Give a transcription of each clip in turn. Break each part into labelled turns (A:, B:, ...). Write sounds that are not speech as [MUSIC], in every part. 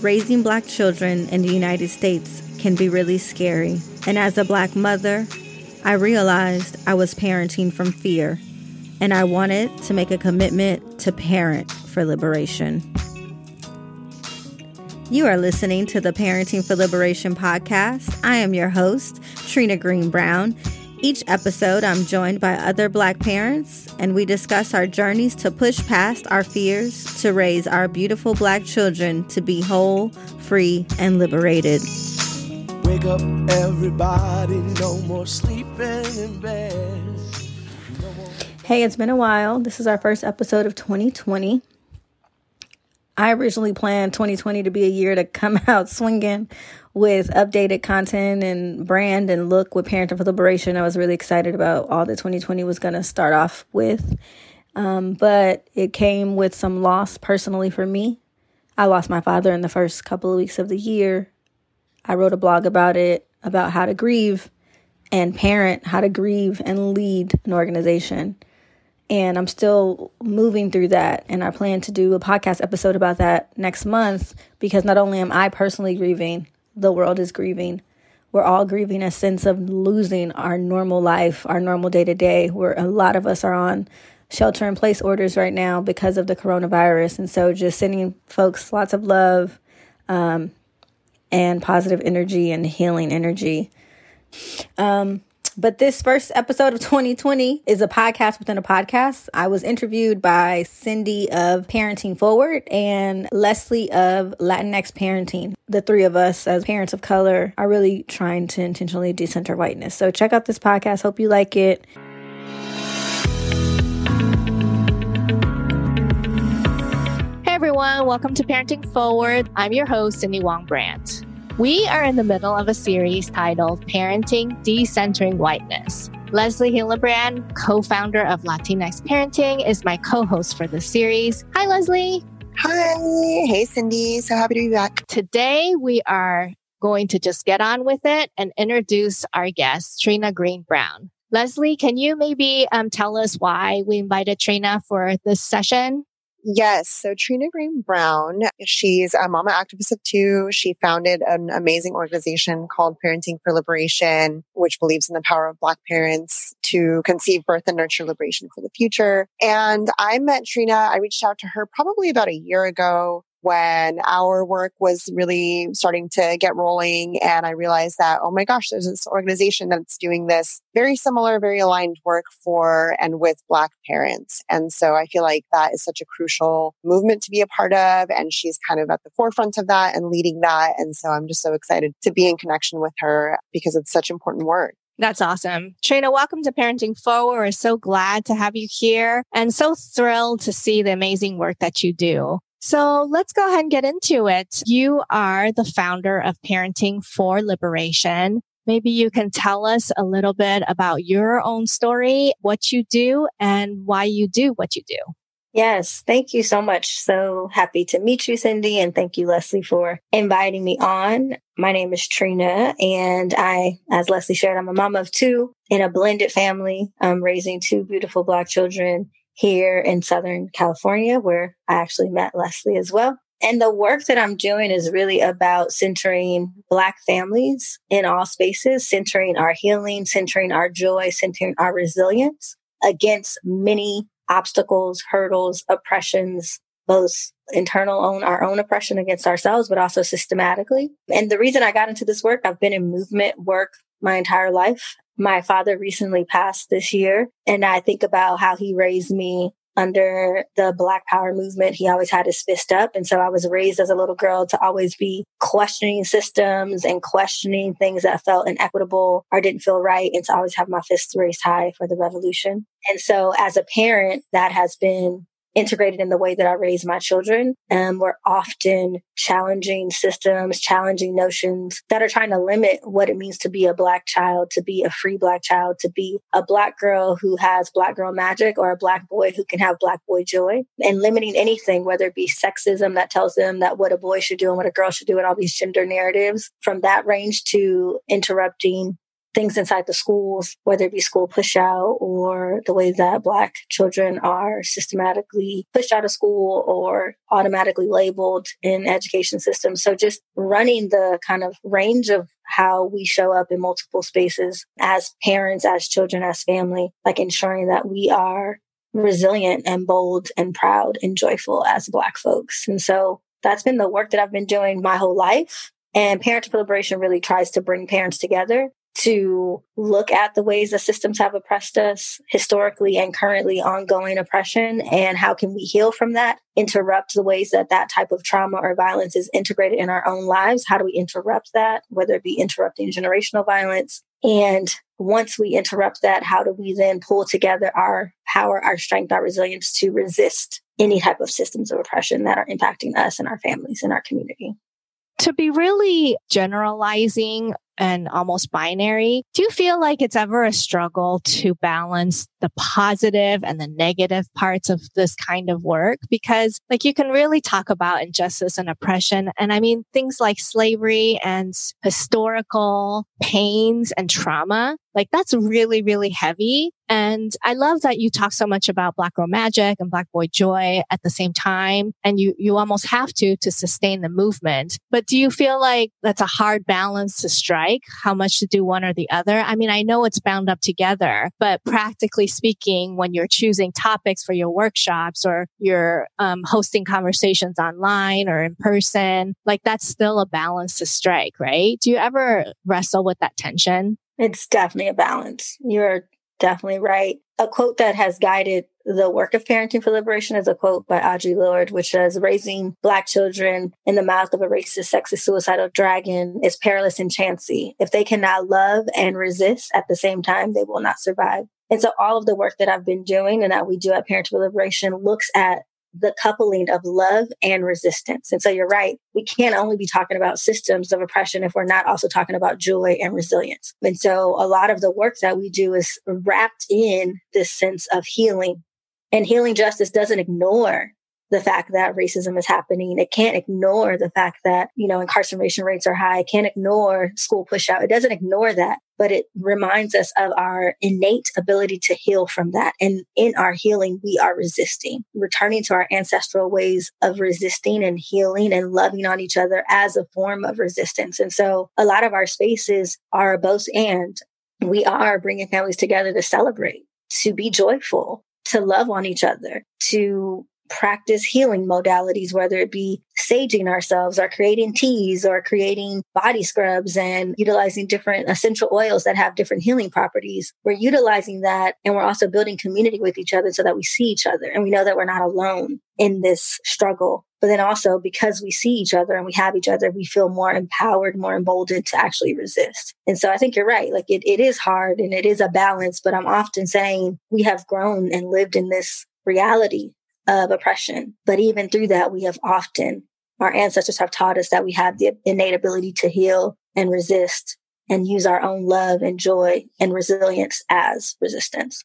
A: Raising black children in the United States can be really scary. And as a black mother, I realized I was parenting from fear, and I wanted to make a commitment to parent for liberation. You are listening to the Parenting for Liberation podcast. I am your host, Trina Greene Brown. Each episode, I'm joined by other Black parents, and we discuss our journeys to push past our fears to raise our beautiful Black children to be whole, free, and liberated. Wake up, everybody, no more sleeping in bed. No more- hey, it's been a while. This is our first episode of 2020. I originally planned 2020 to be a year to come [LAUGHS] out swinging with updated content and brand and look with Parenting for Liberation. I was really excited about all that 2020 was going to start off with. Um, but it came with some loss personally for me. I lost my father in the first couple of weeks of the year. I wrote a blog about it, about how to grieve and parent, how to grieve and lead an organization. And I'm still moving through that. And I plan to do a podcast episode about that next month because not only am I personally grieving, the world is grieving. We're all grieving a sense of losing our normal life, our normal day to day, where a lot of us are on shelter in place orders right now because of the coronavirus. And so just sending folks lots of love um, and positive energy and healing energy. Um, but this first episode of [LAUGHS] 2020 is a podcast within a podcast. I was interviewed by Cindy of Parenting Forward and Leslie of Latinx Parenting. The three of us, as parents of color, are really trying to intentionally decenter whiteness. So check out this podcast. Hope you like it.
B: Hey everyone, welcome to Parenting Forward. I'm your host, Cindy Wang Brandt. We are in the middle of a series titled Parenting Decentering Whiteness. Leslie Hillebrand, co founder of Latinx Parenting, is my co host for this series. Hi, Leslie.
C: Hi. Hey, Cindy. So happy to be back.
B: Today, we are going to just get on with it and introduce our guest, Trina Greene Brown. Leslie, can you maybe um, tell us why we invited Trina for this session?
C: Yes. So Trina Greene Brown, she's a mama activist of two. She founded an amazing organization called Parenting for Liberation, which believes in the power of Black parents to conceive, birth, and nurture liberation for the future. And I met Trina. I reached out to her probably about a year ago when our work was really starting to get rolling. And I realized that, oh my gosh, there's this organization that's doing this very similar, very aligned work for and with Black parents. And so I feel like that is such a crucial movement to be a part of. And she's kind of at the forefront of that and leading that. And so I'm just so excited to be in connection with her because it's such important work.
B: That's awesome. Trina, welcome to Parenting Forward. We're so glad to have you here and so thrilled to see the amazing work that you do. So let's go ahead and get into it. You are the founder of Parenting for Liberation. Maybe you can tell us a little bit about your own story, what you do, and why you do what you do.
A: Yes, thank you so much. So happy to meet you, Cindy, and thank you, Leslie, for inviting me on. My name is Trina, and I, as Leslie shared, I'm a mom of two in a blended family. I'm raising two beautiful Black children here in Southern California, where I actually met Leslie as well. And the work that I'm doing is really about centering Black families in all spaces, centering our healing, centering our joy, centering our resilience against many obstacles, hurdles, oppressions, both internal own our own oppression against ourselves, but also systematically. And the reason I got into this work, I've been in movement work my entire life. My father recently passed this year, and I think about how he raised me under the Black Power movement. He always had his fist up. And so I was raised as a little girl to always be questioning systems and questioning things that felt inequitable or didn't feel right, and to always have my fists raised high for the revolution. And so as a parent, that has been integrated in the way that I raise my children. And we're often challenging systems, challenging notions that are trying to limit what it means to be a Black child, to be a free Black child, to be a Black girl who has Black girl magic or a Black boy who can have Black boy joy, and limiting anything, whether it be sexism that tells them that what a boy should do and what a girl should do, and all these gender narratives from that range to interrupting things inside the schools, whether it be school push out or the way that Black children are systematically pushed out of school or automatically labeled in education systems. So just running the kind of range of how we show up in multiple spaces as parents, as children, as family, like ensuring that we are resilient and bold and proud and joyful as Black folks. And so that's been the work that I've been doing my whole life. And Parent Liberation really tries to bring parents together to look at the ways the systems have oppressed us historically and currently ongoing oppression and how can we heal from that interrupt the ways that that type of trauma or violence is integrated in our own lives. How do we interrupt that whether it be interrupting generational violence? And once we interrupt that how do we then pull together our power our strength our resilience to resist any type of systems of oppression that are impacting us and our families and our community?
B: To be really generalizing and almost binary. Do you feel like it's ever a struggle to balance the positive and the negative parts of this kind of work? Because like you can really talk about injustice and oppression. And I mean, things like slavery and historical pains and trauma like that's really, really heavy. And I love that you talk so much about Black Girl Magic and Black Boy Joy at the same time. And you, you almost have to, to sustain the movement. But do you feel like that's a hard balance to strike? How much to do one or the other? I mean, I know it's bound up together, but practically speaking, when you're choosing topics for your workshops or you're um, hosting conversations online or in person, like that's still a balance to strike, right? Do you ever wrestle with that tension?
A: It's definitely a balance. You're definitely right. A quote that has guided the work of Parenting for Liberation is a quote by Audre Lorde, which says, Raising Black children in the mouth of a racist, sexist, suicidal dragon is perilous and chancy. If they cannot love and resist at the same time, they will not survive. And so all of the work that I've been doing and that we do at Parenting for Liberation looks at the coupling of love and resistance. And so you're right. We can't only be talking about systems of oppression if we're not also talking about joy and resilience. And so a lot of the work that we do is wrapped in this sense of healing. And healing justice doesn't ignore the fact that racism is happening. It can't ignore the fact that, you know, incarceration rates are high. It can't ignore school pushout. It doesn't ignore that, but it reminds us of our innate ability to heal from that. And in our healing, we are resisting, returning to our ancestral ways of resisting and healing and loving on each other as a form of resistance. And so a lot of our spaces are both and we are bringing families together to celebrate, to be joyful, to love on each other, to practice healing modalities, whether it be saging ourselves or creating teas or creating body scrubs and utilizing different essential oils that have different healing properties. We're utilizing that and we're also building community with each other so that we see each other and we know that we're not alone in this struggle. But then also because we see each other and we have each other, we feel more empowered, more emboldened to actually resist. And so I think you're right. Like it, it is hard and it is a balance, but I'm often saying we have grown and lived in this reality of oppression. But even through that, we have often, our ancestors have taught us that we have the innate ability to heal and resist and use our own love and joy and resilience as resistance.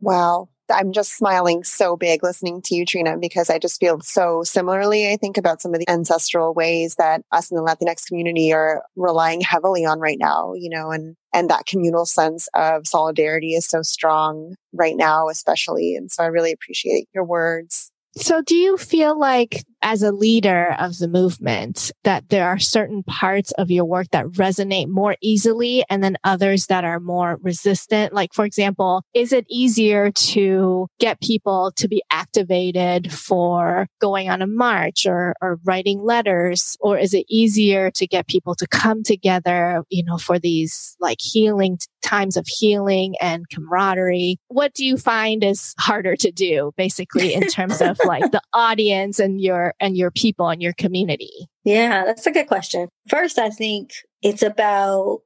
C: Wow. I'm just smiling so big listening to you, Trina, because I just feel so similarly. I think about some of the ancestral ways that us in the Latinx community are relying heavily on right now, you know, and, and that communal sense of solidarity is so strong right now, especially. And so I really appreciate your words.
B: So do you feel like as a leader of the movement that there are certain parts of your work that resonate more easily and then others that are more resistant? Like, for example, is it easier to get people to be activated for going on a march or, or writing letters? Or is it easier to get people to come together, you know, for these like healing times of healing and camaraderie? What do you find is harder to do basically in terms of like the [LAUGHS] audience and your and your people and your community?
A: Yeah, that's a good question. First, I think it's about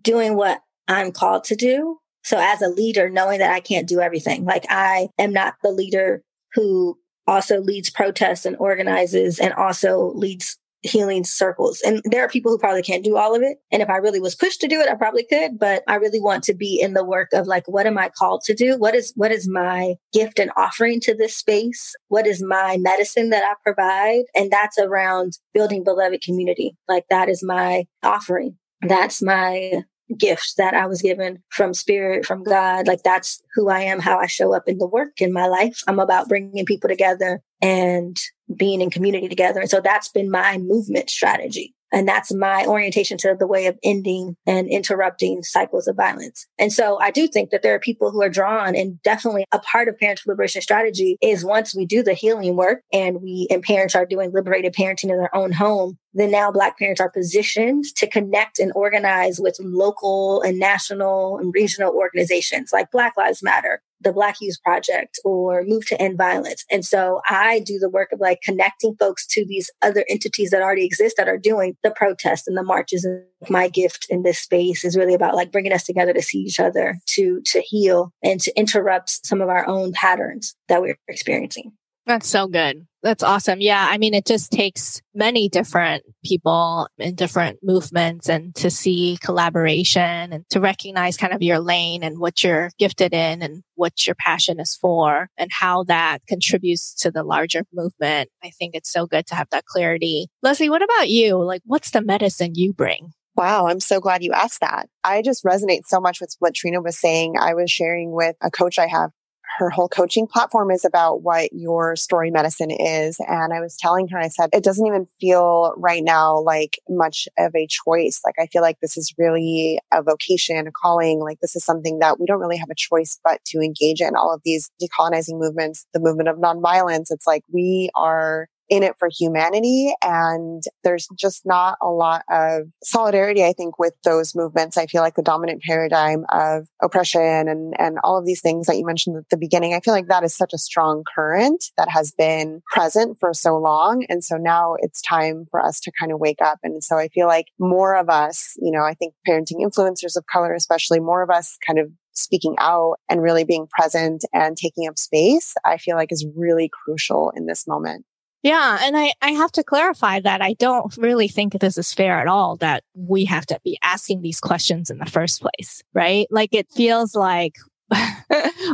A: doing what I'm called to do. So as a leader, knowing that I can't do everything. Like I am not the leader who also leads protests and organizes and also leads healing circles. And there are people who probably can't do all of it. And if I really was pushed to do it, I probably could, but I really want to be in the work of like, what am I called to do? What is, what is my gift and offering to this space? What is my medicine that I provide? And that's around building beloved community. Like that is my offering. That's my gift that I was given from spirit, from God. Like that's who I am, how I show up in the work in my life. I'm about bringing people together and being in community together. And so that's been my movement strategy. And that's my orientation to the way of ending and interrupting cycles of violence. And so I do think that there are people who are drawn and definitely a part of parental liberation strategy is once we do the healing work and we and parents are doing liberated parenting in their own home, then now Black parents are positioned to connect and organize with local and national and regional organizations like Black Lives Matter, the Black Youth Project, or Move to End Violence. And so I do the work of like connecting folks to these other entities that already exist that are doing the protests and the marches. And my gift in this space is really about like bringing us together to see each other, to to heal, and to interrupt some of our own patterns that we're experiencing.
B: That's so good. That's awesome. Yeah. I mean, it just takes many different people in different movements and to see collaboration and to recognize kind of your lane and what you're gifted in and what your passion is for and how that contributes to the larger movement. I think it's so good to have that clarity. Leslie, what about you? Like, what's the medicine you bring?
C: Wow, I'm so glad you asked that. I just resonate so much with what Trina was saying. I was sharing with a coach I have her whole coaching platform is about what your story medicine is. And I was telling her, I said, it doesn't even feel right now like much of a choice. Like, I feel like this is really a vocation, a calling. Like, this is something that we don't really have a choice but to engage in all of these decolonizing movements, the movement of nonviolence. It's like we are in it for humanity. And there's just not a lot of solidarity, I think, with those movements. I feel like the dominant paradigm of oppression and, and all of these things that you mentioned at the beginning, I feel like that is such a strong current that has been present for so long. And so now it's time for us to kind of wake up. And so I feel like more of us, you know, I think parenting influencers of color, especially more of us kind of speaking out and really being present and taking up space, I feel like is really crucial in this moment.
B: Yeah. And I, I have to clarify that I don't really think this is fair at all that we have to be asking these questions in the first place, right? Like it feels like [LAUGHS]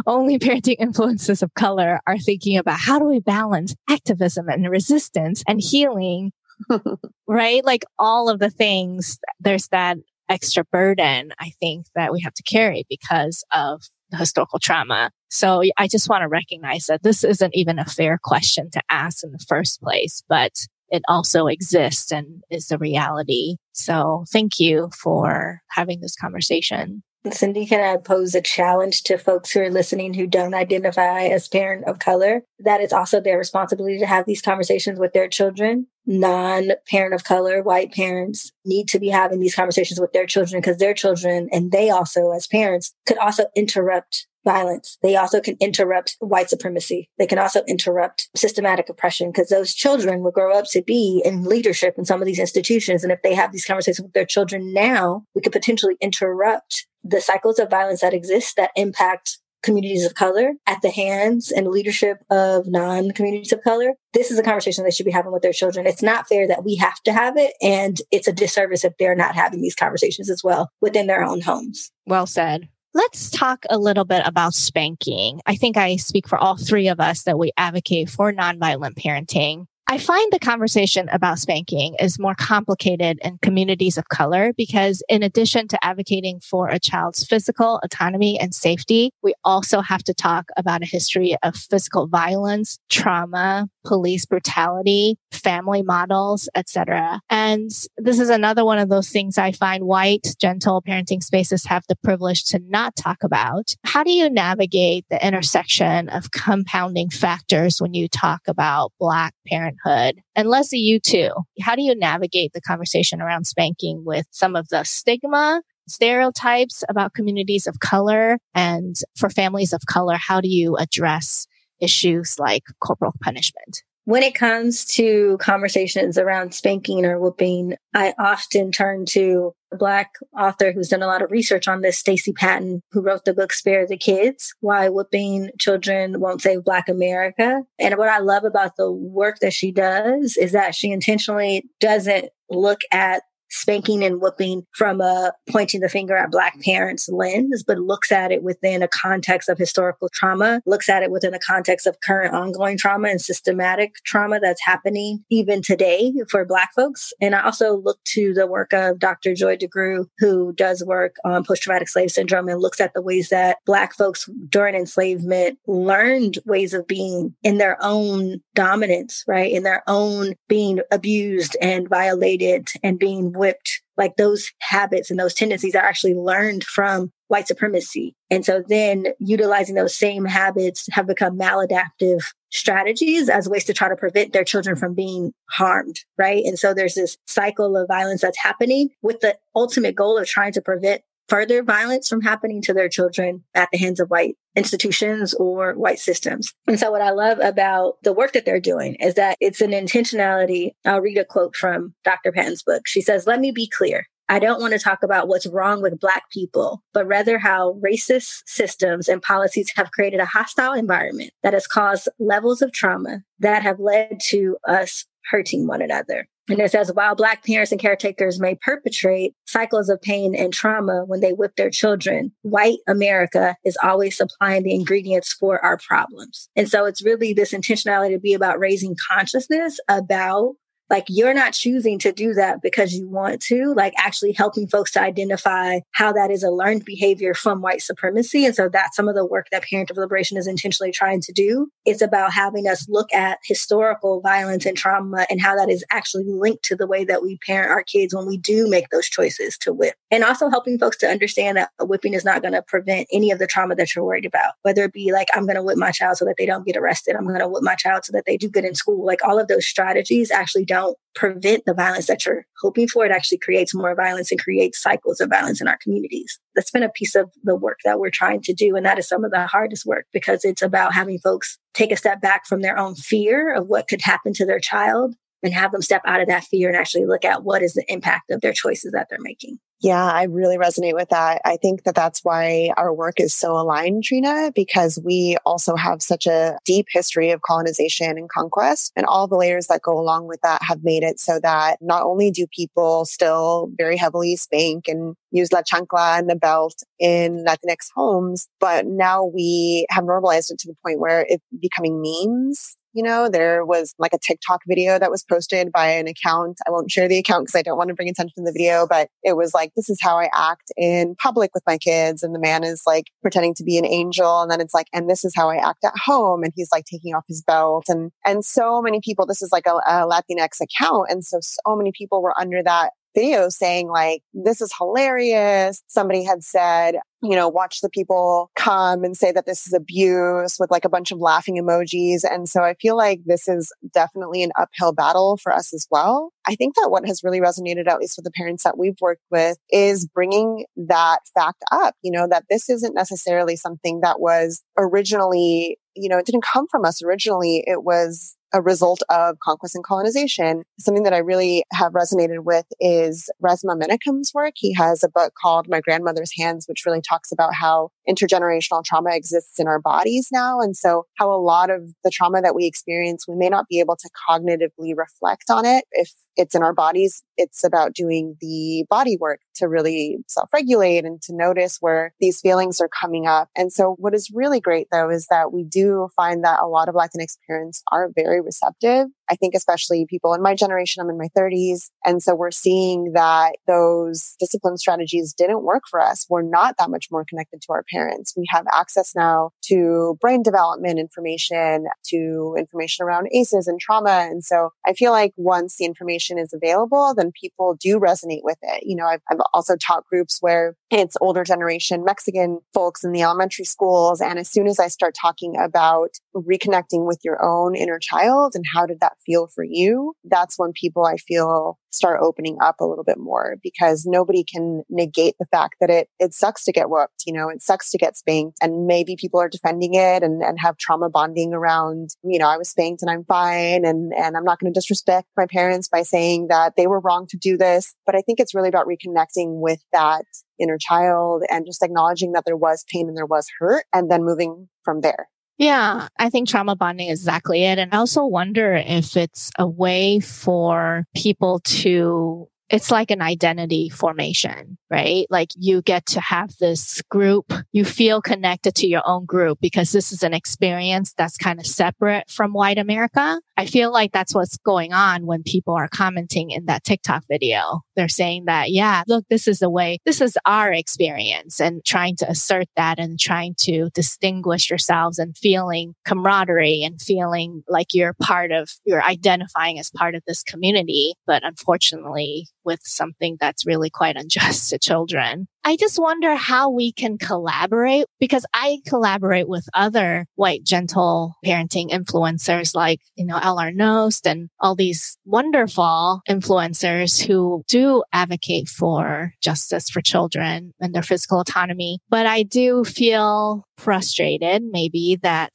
B: only parenting influences of color are thinking about how do we balance activism and resistance and healing, [LAUGHS] right? Like all of the things, there's that extra burden, I think that we have to carry because of historical trauma. So I just want to recognize that this isn't even a fair question to ask in the first place, but it also exists and is a reality. So thank you for having this conversation.
A: Cindy, can I pose a challenge to folks who are listening who don't identify as parent of color? That it's also their responsibility to have these conversations with their children. Non parent of color, white parents need to be having these conversations with their children because their children and they also, as parents, could also interrupt violence. They also can interrupt white supremacy. They can also interrupt systematic oppression because those children will grow up to be in leadership in some of these institutions. And if they have these conversations with their children now, we could potentially interrupt the cycles of violence that exist that impact communities of color at the hands and leadership of non communities of color. This is a conversation they should be having with their children. It's not fair that we have to have it. And it's a disservice if they're not having these conversations as well within their own homes.
B: Well said. Let's talk a little bit about spanking. I think I speak for all three of us that we advocate for nonviolent parenting. I find the conversation about spanking is more complicated in communities of color because in addition to advocating for a child's physical autonomy and safety, we also have to talk about a history of physical violence, trauma, police brutality, family models, etc. And this is another one of those things I find white, gentle parenting spaces have the privilege to not talk about. How do you navigate the intersection of compounding factors when you talk about Black parenthood. And Leslie, you too. How do you navigate the conversation around spanking with some of the stigma stereotypes about communities of color and for families of color? How do you address issues like corporal punishment?
A: When it comes to conversations around spanking or whooping, I often turn to a Black author who's done a lot of research on this, Stacey Patton, who wrote the book Spare the Kids Why Whooping Children Won't Save Black America. And what I love about the work that she does is that she intentionally doesn't look at spanking and whooping from a pointing the finger at Black parents lens, but looks at it within a context of historical trauma, looks at it within a context of current ongoing trauma and systematic trauma that's happening even today for Black folks. And I also look to the work of Dr. Joy DeGruy, who does work on post traumatic slave syndrome and looks at the ways that Black folks during enslavement learned ways of being in their own dominance, right? In their own being abused and violated and being whipped like those habits and those tendencies are actually learned from white supremacy. And so then utilizing those same habits have become maladaptive strategies as ways to try to prevent their children from being harmed. Right. And so there's this cycle of violence that's happening with the ultimate goal of trying to prevent further violence from happening to their children at the hands of white institutions or white systems. And so what I love about the work that they're doing is that it's an intentionality. I'll read a quote from Dr. Patton's book. She says, let me be clear. I don't want to talk about what's wrong with Black people, but rather how racist systems and policies have created a hostile environment that has caused levels of trauma that have led to us hurting one another. And it says, while Black parents and caretakers may perpetrate cycles of pain and trauma when they whip their children, white America is always supplying the ingredients for our problems. And so it's really this intentionality to be about raising consciousness about like you're not choosing to do that because you want to, like actually helping folks to identify how that is a learned behavior from white supremacy. And so that's some of the work that Parent of Liberation is intentionally trying to do. It's about having us look at historical violence and trauma and how that is actually linked to the way that we parent our kids when we do make those choices to whip. And also helping folks to understand that whipping is not going to prevent any of the trauma that you're worried about, whether it be like, I'm going to whip my child so that they don't get arrested. I'm going to whip my child so that they do good in school. Like all of those strategies actually don't don't prevent the violence that you're hoping for, it actually creates more violence and creates cycles of violence in our communities. That's been a piece of the work that we're trying to do. And that is some of the hardest work because it's about having folks take a step back from their own fear of what could happen to their child and have them step out of that fear and actually look at what is the impact of their choices that they're making.
C: Yeah, I really resonate with that. I think that that's why our work is so aligned, Trina, because we also have such a deep history of colonization and conquest and all the layers that go along with that have made it so that not only do people still very heavily spank and use la chancla and the belt in Latinx homes, but now we have normalized it to the point where it's becoming memes you know, there was like a TikTok video that was posted by an account. I won't share the account because I don't want to bring attention to the video, but it was like, this is how I act in public with my kids. And the man is like pretending to be an angel. And then it's like, and this is how I act at home. And he's like taking off his belt. And, and so many people, this is like a, a Latinx account. And so, so many people were under that video saying like, this is hilarious. Somebody had said, you know, watch the people come and say that this is abuse with like a bunch of laughing emojis. And so I feel like this is definitely an uphill battle for us as well. I think that what has really resonated, at least with the parents that we've worked with, is bringing that fact up, you know, that this isn't necessarily something that was originally, you know, it didn't come from us originally. It was a result of conquest and colonization. Something that I really have resonated with is Resmaa Menakem's work. He has a book called My Grandmother's Hands, which really talks about how intergenerational trauma exists in our bodies now. And so how a lot of the trauma that we experience, we may not be able to cognitively reflect on it if it's in our bodies. It's about doing the body work to really self-regulate and to notice where these feelings are coming up. And so what is really great though is that we do find that a lot of Latinx parents are very receptive. I think especially people in my generation, I'm in my 30s. And so we're seeing that those discipline strategies didn't work for us. We're not that much more connected to our parents. We have access now to brain development information, to information around ACEs and trauma. And so I feel like once the information is available, then people do resonate with it. You know, I've, I've also taught groups where it's older generation Mexican folks in the elementary schools. And as soon as I start talking about reconnecting with your own inner child and how did that feel for you, that's when people I feel start opening up a little bit more because nobody can negate the fact that it, it sucks to get whooped. You know, it sucks to get spanked and maybe people are defending it and, and have trauma bonding around, you know, I was spanked and I'm fine. And, and I'm not going to disrespect my parents by saying that they were wrong to do this. But I think it's really about reconnecting with that inner child and just acknowledging that there was pain and there was hurt and then moving from there.
B: Yeah, I think trauma bonding is exactly it. And I also wonder if it's a way for people to it's like an identity formation, right? Like you get to have this group. You feel connected to your own group because this is an experience that's kind of separate from white America. I feel like that's what's going on when people are commenting in that TikTok video. They're saying that, yeah, look, this is the way, this is our experience and trying to assert that and trying to distinguish yourselves and feeling camaraderie and feeling like you're part of, you're identifying as part of this community. But unfortunately, with something that's really quite unjust to children. I just wonder how we can collaborate because I collaborate with other white gentle parenting influencers like, you know, LR Knost and all these wonderful influencers who do advocate for justice for children and their physical autonomy. But I do feel frustrated maybe that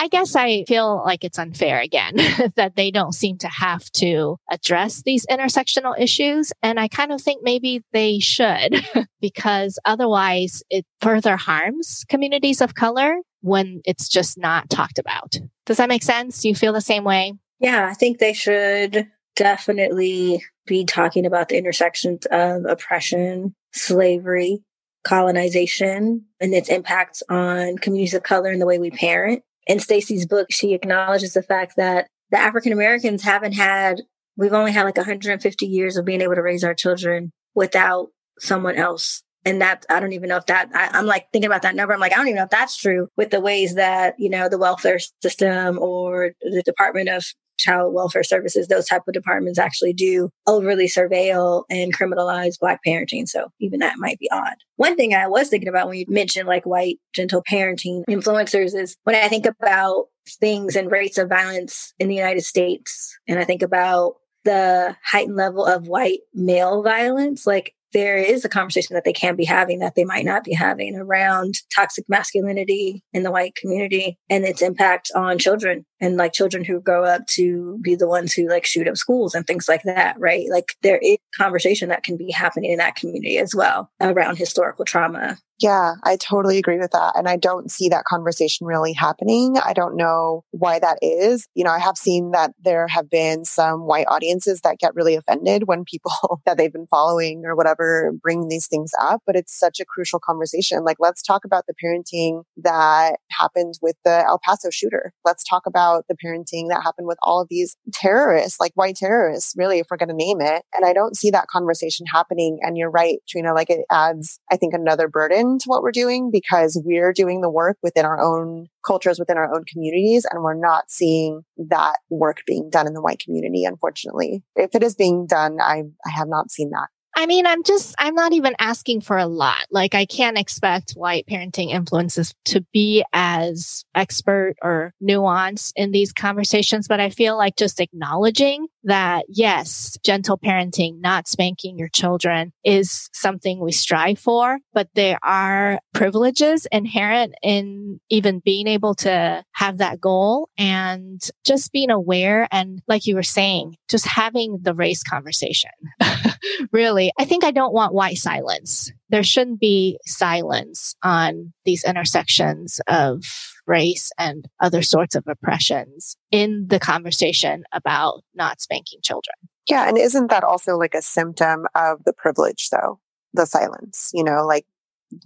B: I guess I feel like it's unfair again [LAUGHS] that they don't seem to have to address these intersectional issues. And I kind of think maybe they should [LAUGHS] because otherwise it further harms communities of color when it's just not talked about. Does that make sense? Do you feel the same way?
A: Yeah, I think they should definitely be talking about the intersections of oppression, slavery, colonization, and its impacts on communities of color and the way we parent in Stacey's book, she acknowledges the fact that the African Americans haven't had, we've only had like 150 years of being able to raise our children without someone else. And that, I don't even know if that, I, am like thinking about that number. I'm like, I don't even know if that's true with the ways that, you know, the welfare system or the Department of child welfare services, those type of departments actually do overly surveil and criminalize black parenting. So even that might be odd. One thing I was thinking about when you mentioned like white gentle parenting influencers is when I think about things and rates of violence in the United States, and I think about the heightened level of white male violence, like there is a conversation that they can be having that they might not be having around toxic masculinity in the white community and its impact on children and like children who grow up to be the ones who like shoot up schools and things like that, right? Like there is conversation that can be happening in that community as well around historical trauma
C: yeah, I totally agree with that. And I don't see that conversation really happening. I don't know why that is. You know, I have seen that there have been some white audiences that get really offended when people [LAUGHS] that they've been following or whatever bring these things up, but it's such a crucial conversation. Like, let's talk about the parenting that happened with the El Paso shooter. Let's talk about the parenting that happened with all of these terrorists, like white terrorists, really, if we're going to name it. And I don't see that conversation happening. And you're right, Trina, like it adds, I think, another burden to what we're doing because we're doing the work within our own cultures, within our own communities, and we're not seeing that work being done in the white community, unfortunately. If it is being done, I, I have not seen that.
B: I mean, I'm just, I'm not even asking for a lot. Like, I can't expect white parenting influences to be as expert or nuanced in these conversations, but I feel like just acknowledging that yes, gentle parenting, not spanking your children is something we strive for, but there are privileges inherent in even being able to have that goal and just being aware. And like you were saying, just having the race conversation. [LAUGHS] [LAUGHS] really, I think I don't want white silence. There shouldn't be silence on these intersections of race and other sorts of oppressions in the conversation about not spanking children.
C: Yeah. And isn't that also like a symptom of the privilege though? The silence, you know, like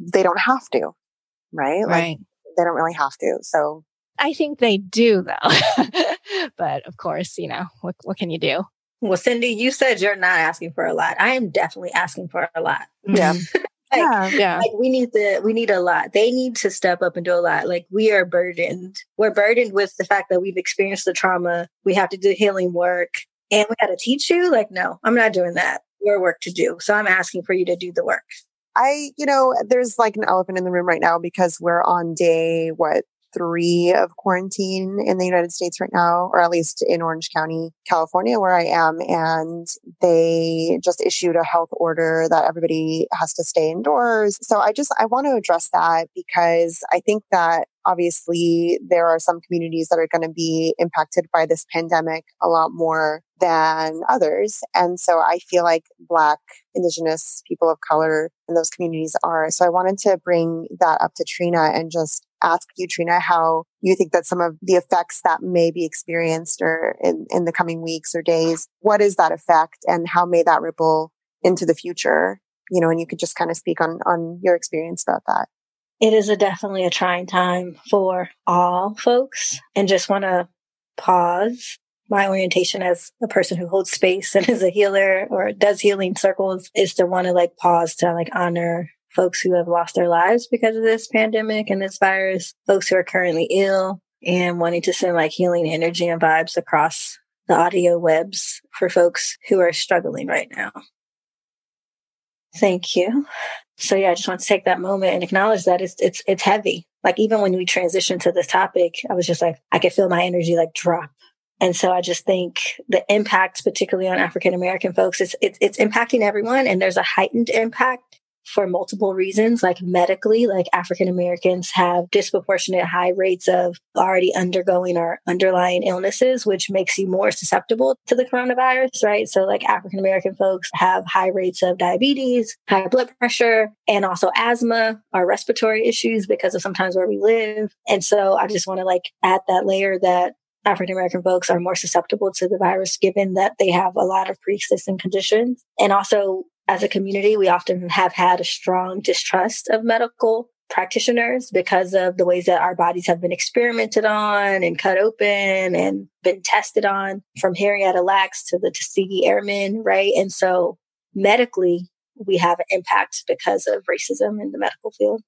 C: they don't have to, right?
B: Right. Like,
C: they don't really have to. So
B: I think they do though. [LAUGHS] but of course, you know, what, what can you do?
A: Well, Cindy, you said you're not asking for a lot. I am definitely asking for a lot. Mm-hmm.
C: Yeah. [LAUGHS]
A: Like, yeah. yeah. Like we need to we need a lot. They need to step up and do a lot. Like we are burdened. We're burdened with the fact that we've experienced the trauma. We have to do healing work. And we gotta teach you. Like, no, I'm not doing that. Your work to do. So I'm asking for you to do the work.
C: I, you know, there's like an elephant in the room right now because we're on day, what, three of quarantine in the United States right now, or at least in Orange County, California, where I am. And they just issued a health order that everybody has to stay indoors. So I just, I want to address that because I think that obviously there are some communities that are going to be impacted by this pandemic a lot more than others. And so I feel like Black, Indigenous people of color in those communities are. So I wanted to bring that up to Trina and just ask you, Trina, how you think that some of the effects that may be experienced or in, in the coming weeks or days, what is that effect and how may that ripple into the future, you know, and you could just kind of speak on, on your experience about that.
A: It is a definitely a trying time for all folks and just want to pause my orientation as a person who holds space and is a healer or does healing circles is to want to like pause to like honor folks who have lost their lives because of this pandemic and this virus, folks who are currently ill and wanting to send like healing energy and vibes across the audio webs for folks who are struggling right now. Thank you. So yeah, I just want to take that moment and acknowledge that it's it's it's heavy. Like even when we transitioned to this topic, I was just like, I could feel my energy like drop. And so I just think the impacts, particularly on African American folks, it's, it's, it's impacting everyone, and there's a heightened impact for multiple reasons, like medically, like African Americans have disproportionate high rates of already undergoing or underlying illnesses, which makes you more susceptible to the coronavirus, right? So like African American folks have high rates of diabetes, high blood pressure, and also asthma or respiratory issues because of sometimes where we live. And so I just want to like add that layer that African American folks are more susceptible to the virus given that they have a lot of pre existing conditions. And also as a community, we often have had a strong distrust of medical practitioners because of the ways that our bodies have been experimented on and cut open and been tested on from Henrietta Lacks to the Tuskegee Airmen, right? And so medically, we have an impact because of racism in the medical field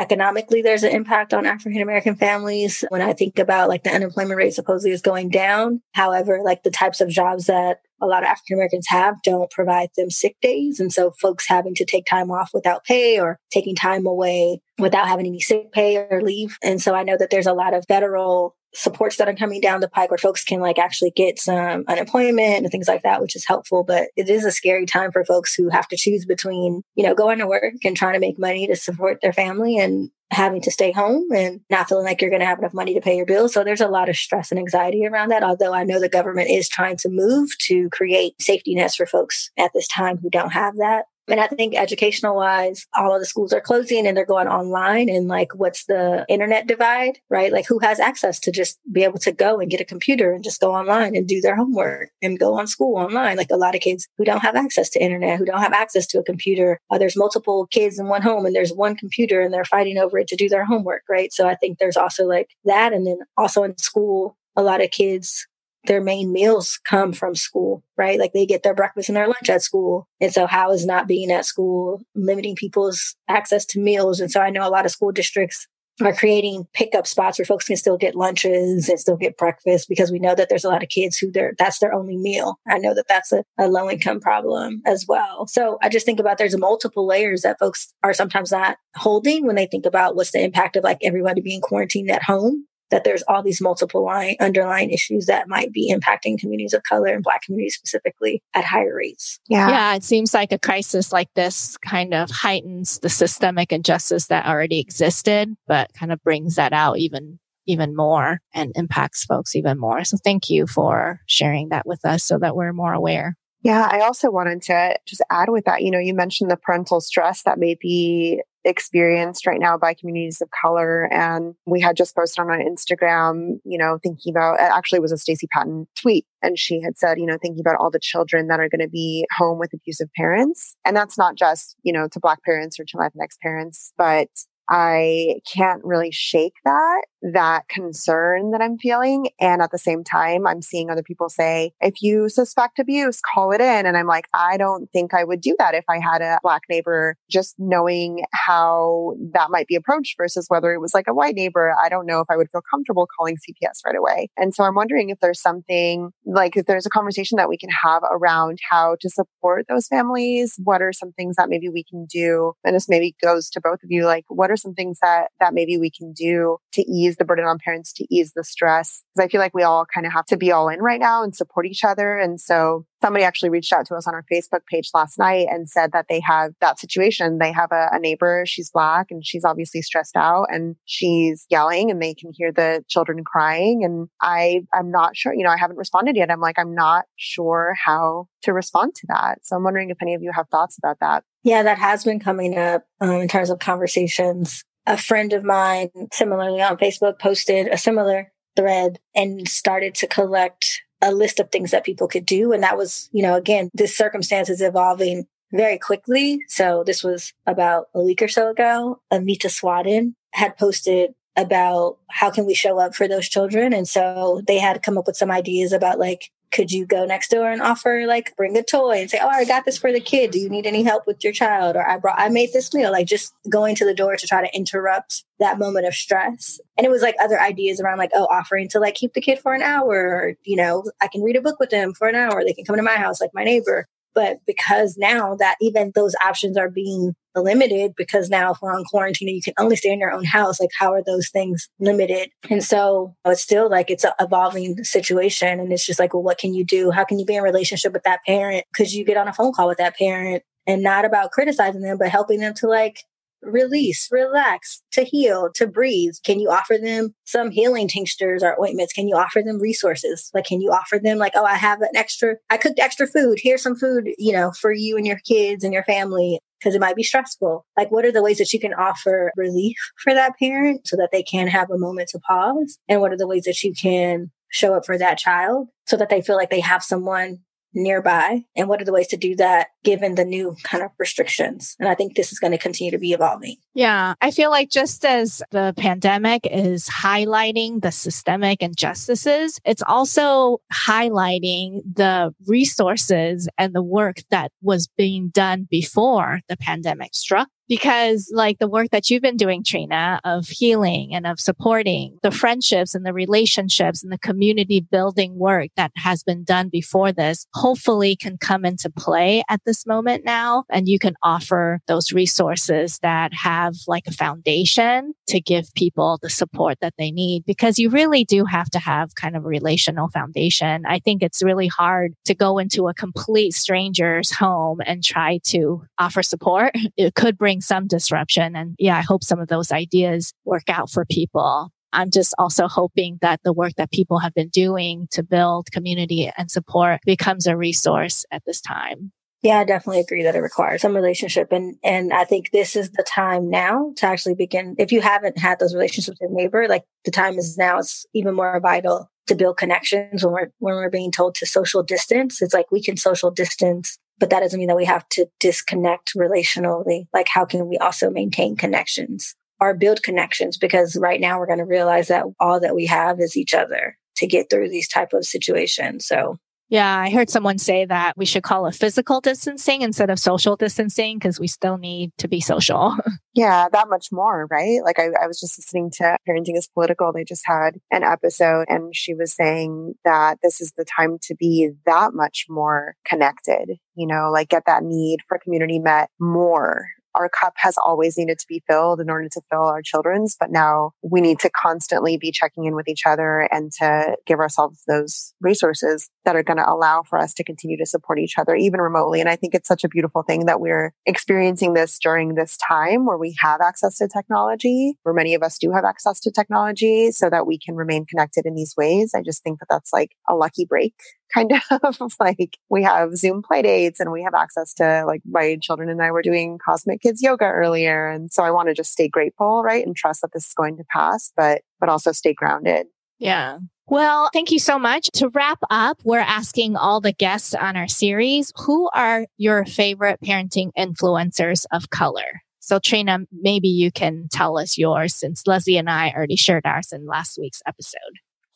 A: economically there's an impact on African American families. When I think about like the unemployment rate supposedly is going down. However, like the types of jobs that a lot of African Americans have don't provide them sick days. And so folks having to take time off without pay or taking time away without having any sick pay or leave. And so I know that there's a lot of federal supports that are coming down the pike where folks can like actually get some unemployment and things like that, which is helpful. But it is a scary time for folks who have to choose between, you know, going to work and trying to make money to support their family and having to stay home and not feeling like you're going to have enough money to pay your bills. So there's a lot of stress and anxiety around that. Although I know the government is trying to move to create safety nets for folks at this time who don't have that. And I think educational wise, all of the schools are closing and they're going online. And like, what's the internet divide, right? Like, who has access to just be able to go and get a computer and just go online and do their homework and go on school online? Like, a lot of kids who don't have access to internet, who don't have access to a computer. Uh, there's multiple kids in one home and there's one computer and they're fighting over it to do their homework, right? So I think there's also like that. And then also in school, a lot of kids their main meals come from school, right? Like they get their breakfast and their lunch at school. And so how is not being at school limiting people's access to meals? And so I know a lot of school districts are creating pickup spots where folks can still get lunches and still get breakfast because we know that there's a lot of kids who they're, that's their only meal. I know that that's a, a low income problem as well. So I just think about there's multiple layers that folks are sometimes not holding when they think about what's the impact of like everybody being quarantined at home that there's all these multiple line, underlying issues that might be impacting communities of color and Black communities specifically at higher rates.
B: Yeah. Yeah. It seems like a crisis like this kind of heightens the systemic injustice that already existed, but kind of brings that out even even more and impacts folks even more. So thank you for sharing that with us so that we're more aware.
C: Yeah, I also wanted to just add with that, you know, you mentioned the parental stress that may be experienced right now by communities of color. And we had just posted on our Instagram, you know, thinking about, actually was a Stacey Patton tweet. And she had said, you know, thinking about all the children that are going to be home with abusive parents. And that's not just, you know, to Black parents or to Latinx parents, but I can't really shake that that concern that I'm feeling. And at the same time, I'm seeing other people say, if you suspect abuse, call it in. And I'm like, I don't think I would do that if I had a black neighbor, just knowing how that might be approached versus whether it was like a white neighbor. I don't know if I would feel comfortable calling CPS right away. And so I'm wondering if there's something like if there's a conversation that we can have around how to support those families. What are some things that maybe we can do? And this maybe goes to both of you. Like, what are some things that, that maybe we can do to ease ease the burden on parents, to ease the stress. Because I feel like we all kind of have to be all in right now and support each other. And so somebody actually reached out to us on our Facebook page last night and said that they have that situation. They have a, a neighbor, she's black and she's obviously stressed out and she's yelling and they can hear the children crying. And I, I'm not sure, you know, I haven't responded yet. I'm like, I'm not sure how to respond to that. So I'm wondering if any of you have thoughts about that.
A: Yeah, that has been coming up um, in terms of conversations a friend of mine, similarly on Facebook, posted a similar thread and started to collect a list of things that people could do. And that was, you know, again, this circumstance is evolving very quickly. So this was about a week or so ago. Amita Swadhin had posted about how can we show up for those children. And so they had come up with some ideas about like, could you go next door and offer like bring a toy and say, Oh, I got this for the kid. Do you need any help with your child? Or I brought I made this meal. Like just going to the door to try to interrupt that moment of stress. And it was like other ideas around like, oh, offering to like keep the kid for an hour, or, you know, I can read a book with them for an hour. They can come to my house like my neighbor. But because now that even those options are being limited because now if we're on quarantine and you can only stay in your own house, like how are those things limited? And so it's still like it's an evolving situation. And it's just like, well, what can you do? How can you be in relationship with that parent? Could you get on a phone call with that parent and not about criticizing them, but helping them to like release, relax, to heal, to breathe? Can you offer them some healing tinctures or ointments? Can you offer them resources? Like, can you offer them, like, oh, I have an extra, I cooked extra food. Here's some food, you know, for you and your kids and your family because it might be stressful. Like, what are the ways that you can offer relief for that parent so that they can have a moment to pause? And what are the ways that you can show up for that child so that they feel like they have someone nearby and what are the ways to do that given the new kind of restrictions? And i think this is going to continue to be evolving.
B: Yeah i feel like just as the pandemic is highlighting the systemic injustices it's also highlighting the resources and the work that was being done before the pandemic struck because like the work that you've been doing, Trina, of healing and of supporting the friendships and the relationships and the community building work that has been done before this, hopefully can come into play at this moment now. And you can offer those resources that have like a foundation to give people the support that they need because you really do have to have kind of a relational foundation. I think it's really hard to go into a complete stranger's home and try to offer support. [LAUGHS] It could bring bring some disruption. And yeah, I hope some of those ideas work out for people. I'm just also hoping that the work that people have been doing to build community and support becomes a resource at this time.
A: Yeah, I definitely agree that it requires some relationship. And, and I think this is the time now to actually begin. If you haven't had those relationships with your neighbor, like the time is now, it's even more vital to build connections when we're, when we're being told to social distance. It's like we can social distance but that doesn't mean that we have to disconnect relationally. Like, how can we also maintain connections or build connections? Because right now we're going to realize that all that we have is each other to get through these type of situations. So
B: yeah, I heard someone say that we should call it physical distancing instead of social distancing because we still need to be social. [LAUGHS]
C: yeah, that much more, right? Like I, I was just listening to Parenting is Political. They just had an episode and she was saying that this is the time to be that much more connected, you know, like get that need for community met more our cup has always needed to be filled in order to fill our children's, but now we need to constantly be checking in with each other and to give ourselves those resources that are going to allow for us to continue to support each other, even remotely. And I think it's such a beautiful thing that we're experiencing this during this time where we have access to technology, where many of us do have access to technology so that we can remain connected in these ways. I just think that that's like a lucky break [LAUGHS] kind of like we have Zoom play dates and we have access to like my children and I were doing cosmic kids yoga earlier. And so I want to just stay grateful, right? And trust that this is going to pass, but, but also stay grounded.
B: Yeah. Well, thank you so much. To wrap up, we're asking all the guests on our series, who are your favorite parenting influencers of color? So Trina, maybe you can tell us yours since Leslie and I already shared ours in last week's episode.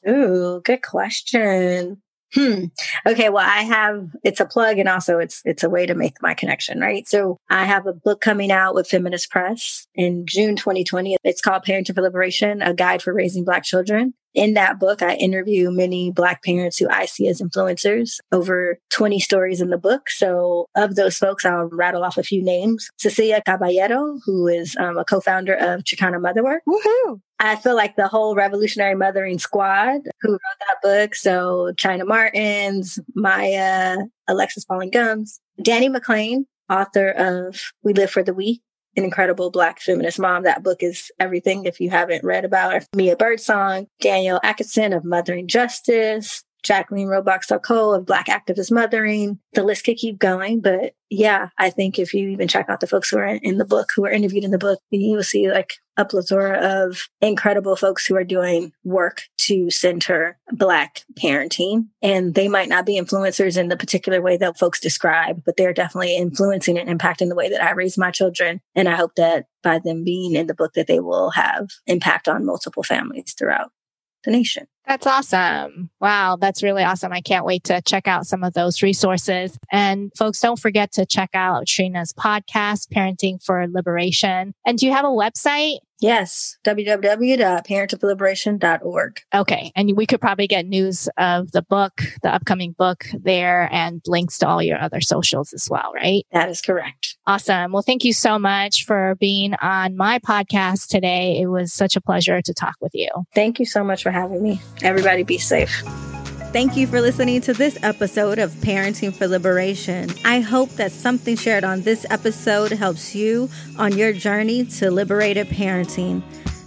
A: Ooh, good question. Hmm. Okay. Well, I have, it's a plug and also it's, it's a way to make my connection, right? So I have a book coming out with Feminist Press in June 2020. It's called Parenting for Liberation, a guide for raising black children. In that book, I interview many Black parents who I see as influencers, over 20 stories in the book. So, of those folks, I'll rattle off a few names. Cecilia Caballero, who is um, a co founder of Chicana Motherwork.
C: Woohoo!
A: I feel like the whole Revolutionary Mothering Squad who wrote that book. So, China Martens, Maya, Alexis Pauline Gumbs, Dani McClain, author of We Live for the We, an incredible Black feminist mom. That book is everything if you haven't read about her. Mia Birdsong, Danielle Atkinson of Mothering Justice, Jacqueline Robox Cole of Black Activist Mothering. The list could keep going, but yeah, I think if you even check out the folks who are in the book, who are interviewed in the book, you will see like a plethora of incredible folks who are doing work to center Black parenting. And they might not be influencers in the particular way that folks describe, but they're definitely influencing and impacting the way that I raise my children. And I hope that by them being in the book that they will have impact on multiple families throughout the nation.
B: That's awesome. Wow, that's really awesome. I can't wait to check out some of those resources. And folks, don't forget to check out Trina's podcast, Parenting for Liberation. And do you have a website?
A: Yes, www.parentofliberation.org.
B: Okay. And we could probably get news of the book, the upcoming book there, and links to all your other socials as well, right?
A: That is correct.
B: Awesome. Well, thank you so much for being on my podcast today. It was such a pleasure to talk with you.
A: Thank you so much for having me. Everybody be safe.
D: Thank you for listening to this episode of Parenting for Liberation. I hope that something shared on this episode helps you on your journey to liberated parenting.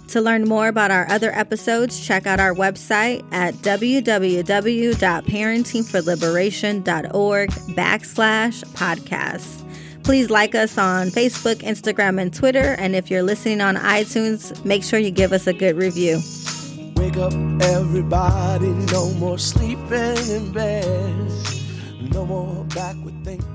D: To learn more about our other episodes, check out our website at www.parentingforliberation.org backslash podcasts. Please like us on Facebook, Instagram, and Twitter. And if you're listening on iTunes, make sure you give us a good review. Wake up, everybody. No more sleeping in bed. No more backward thinking.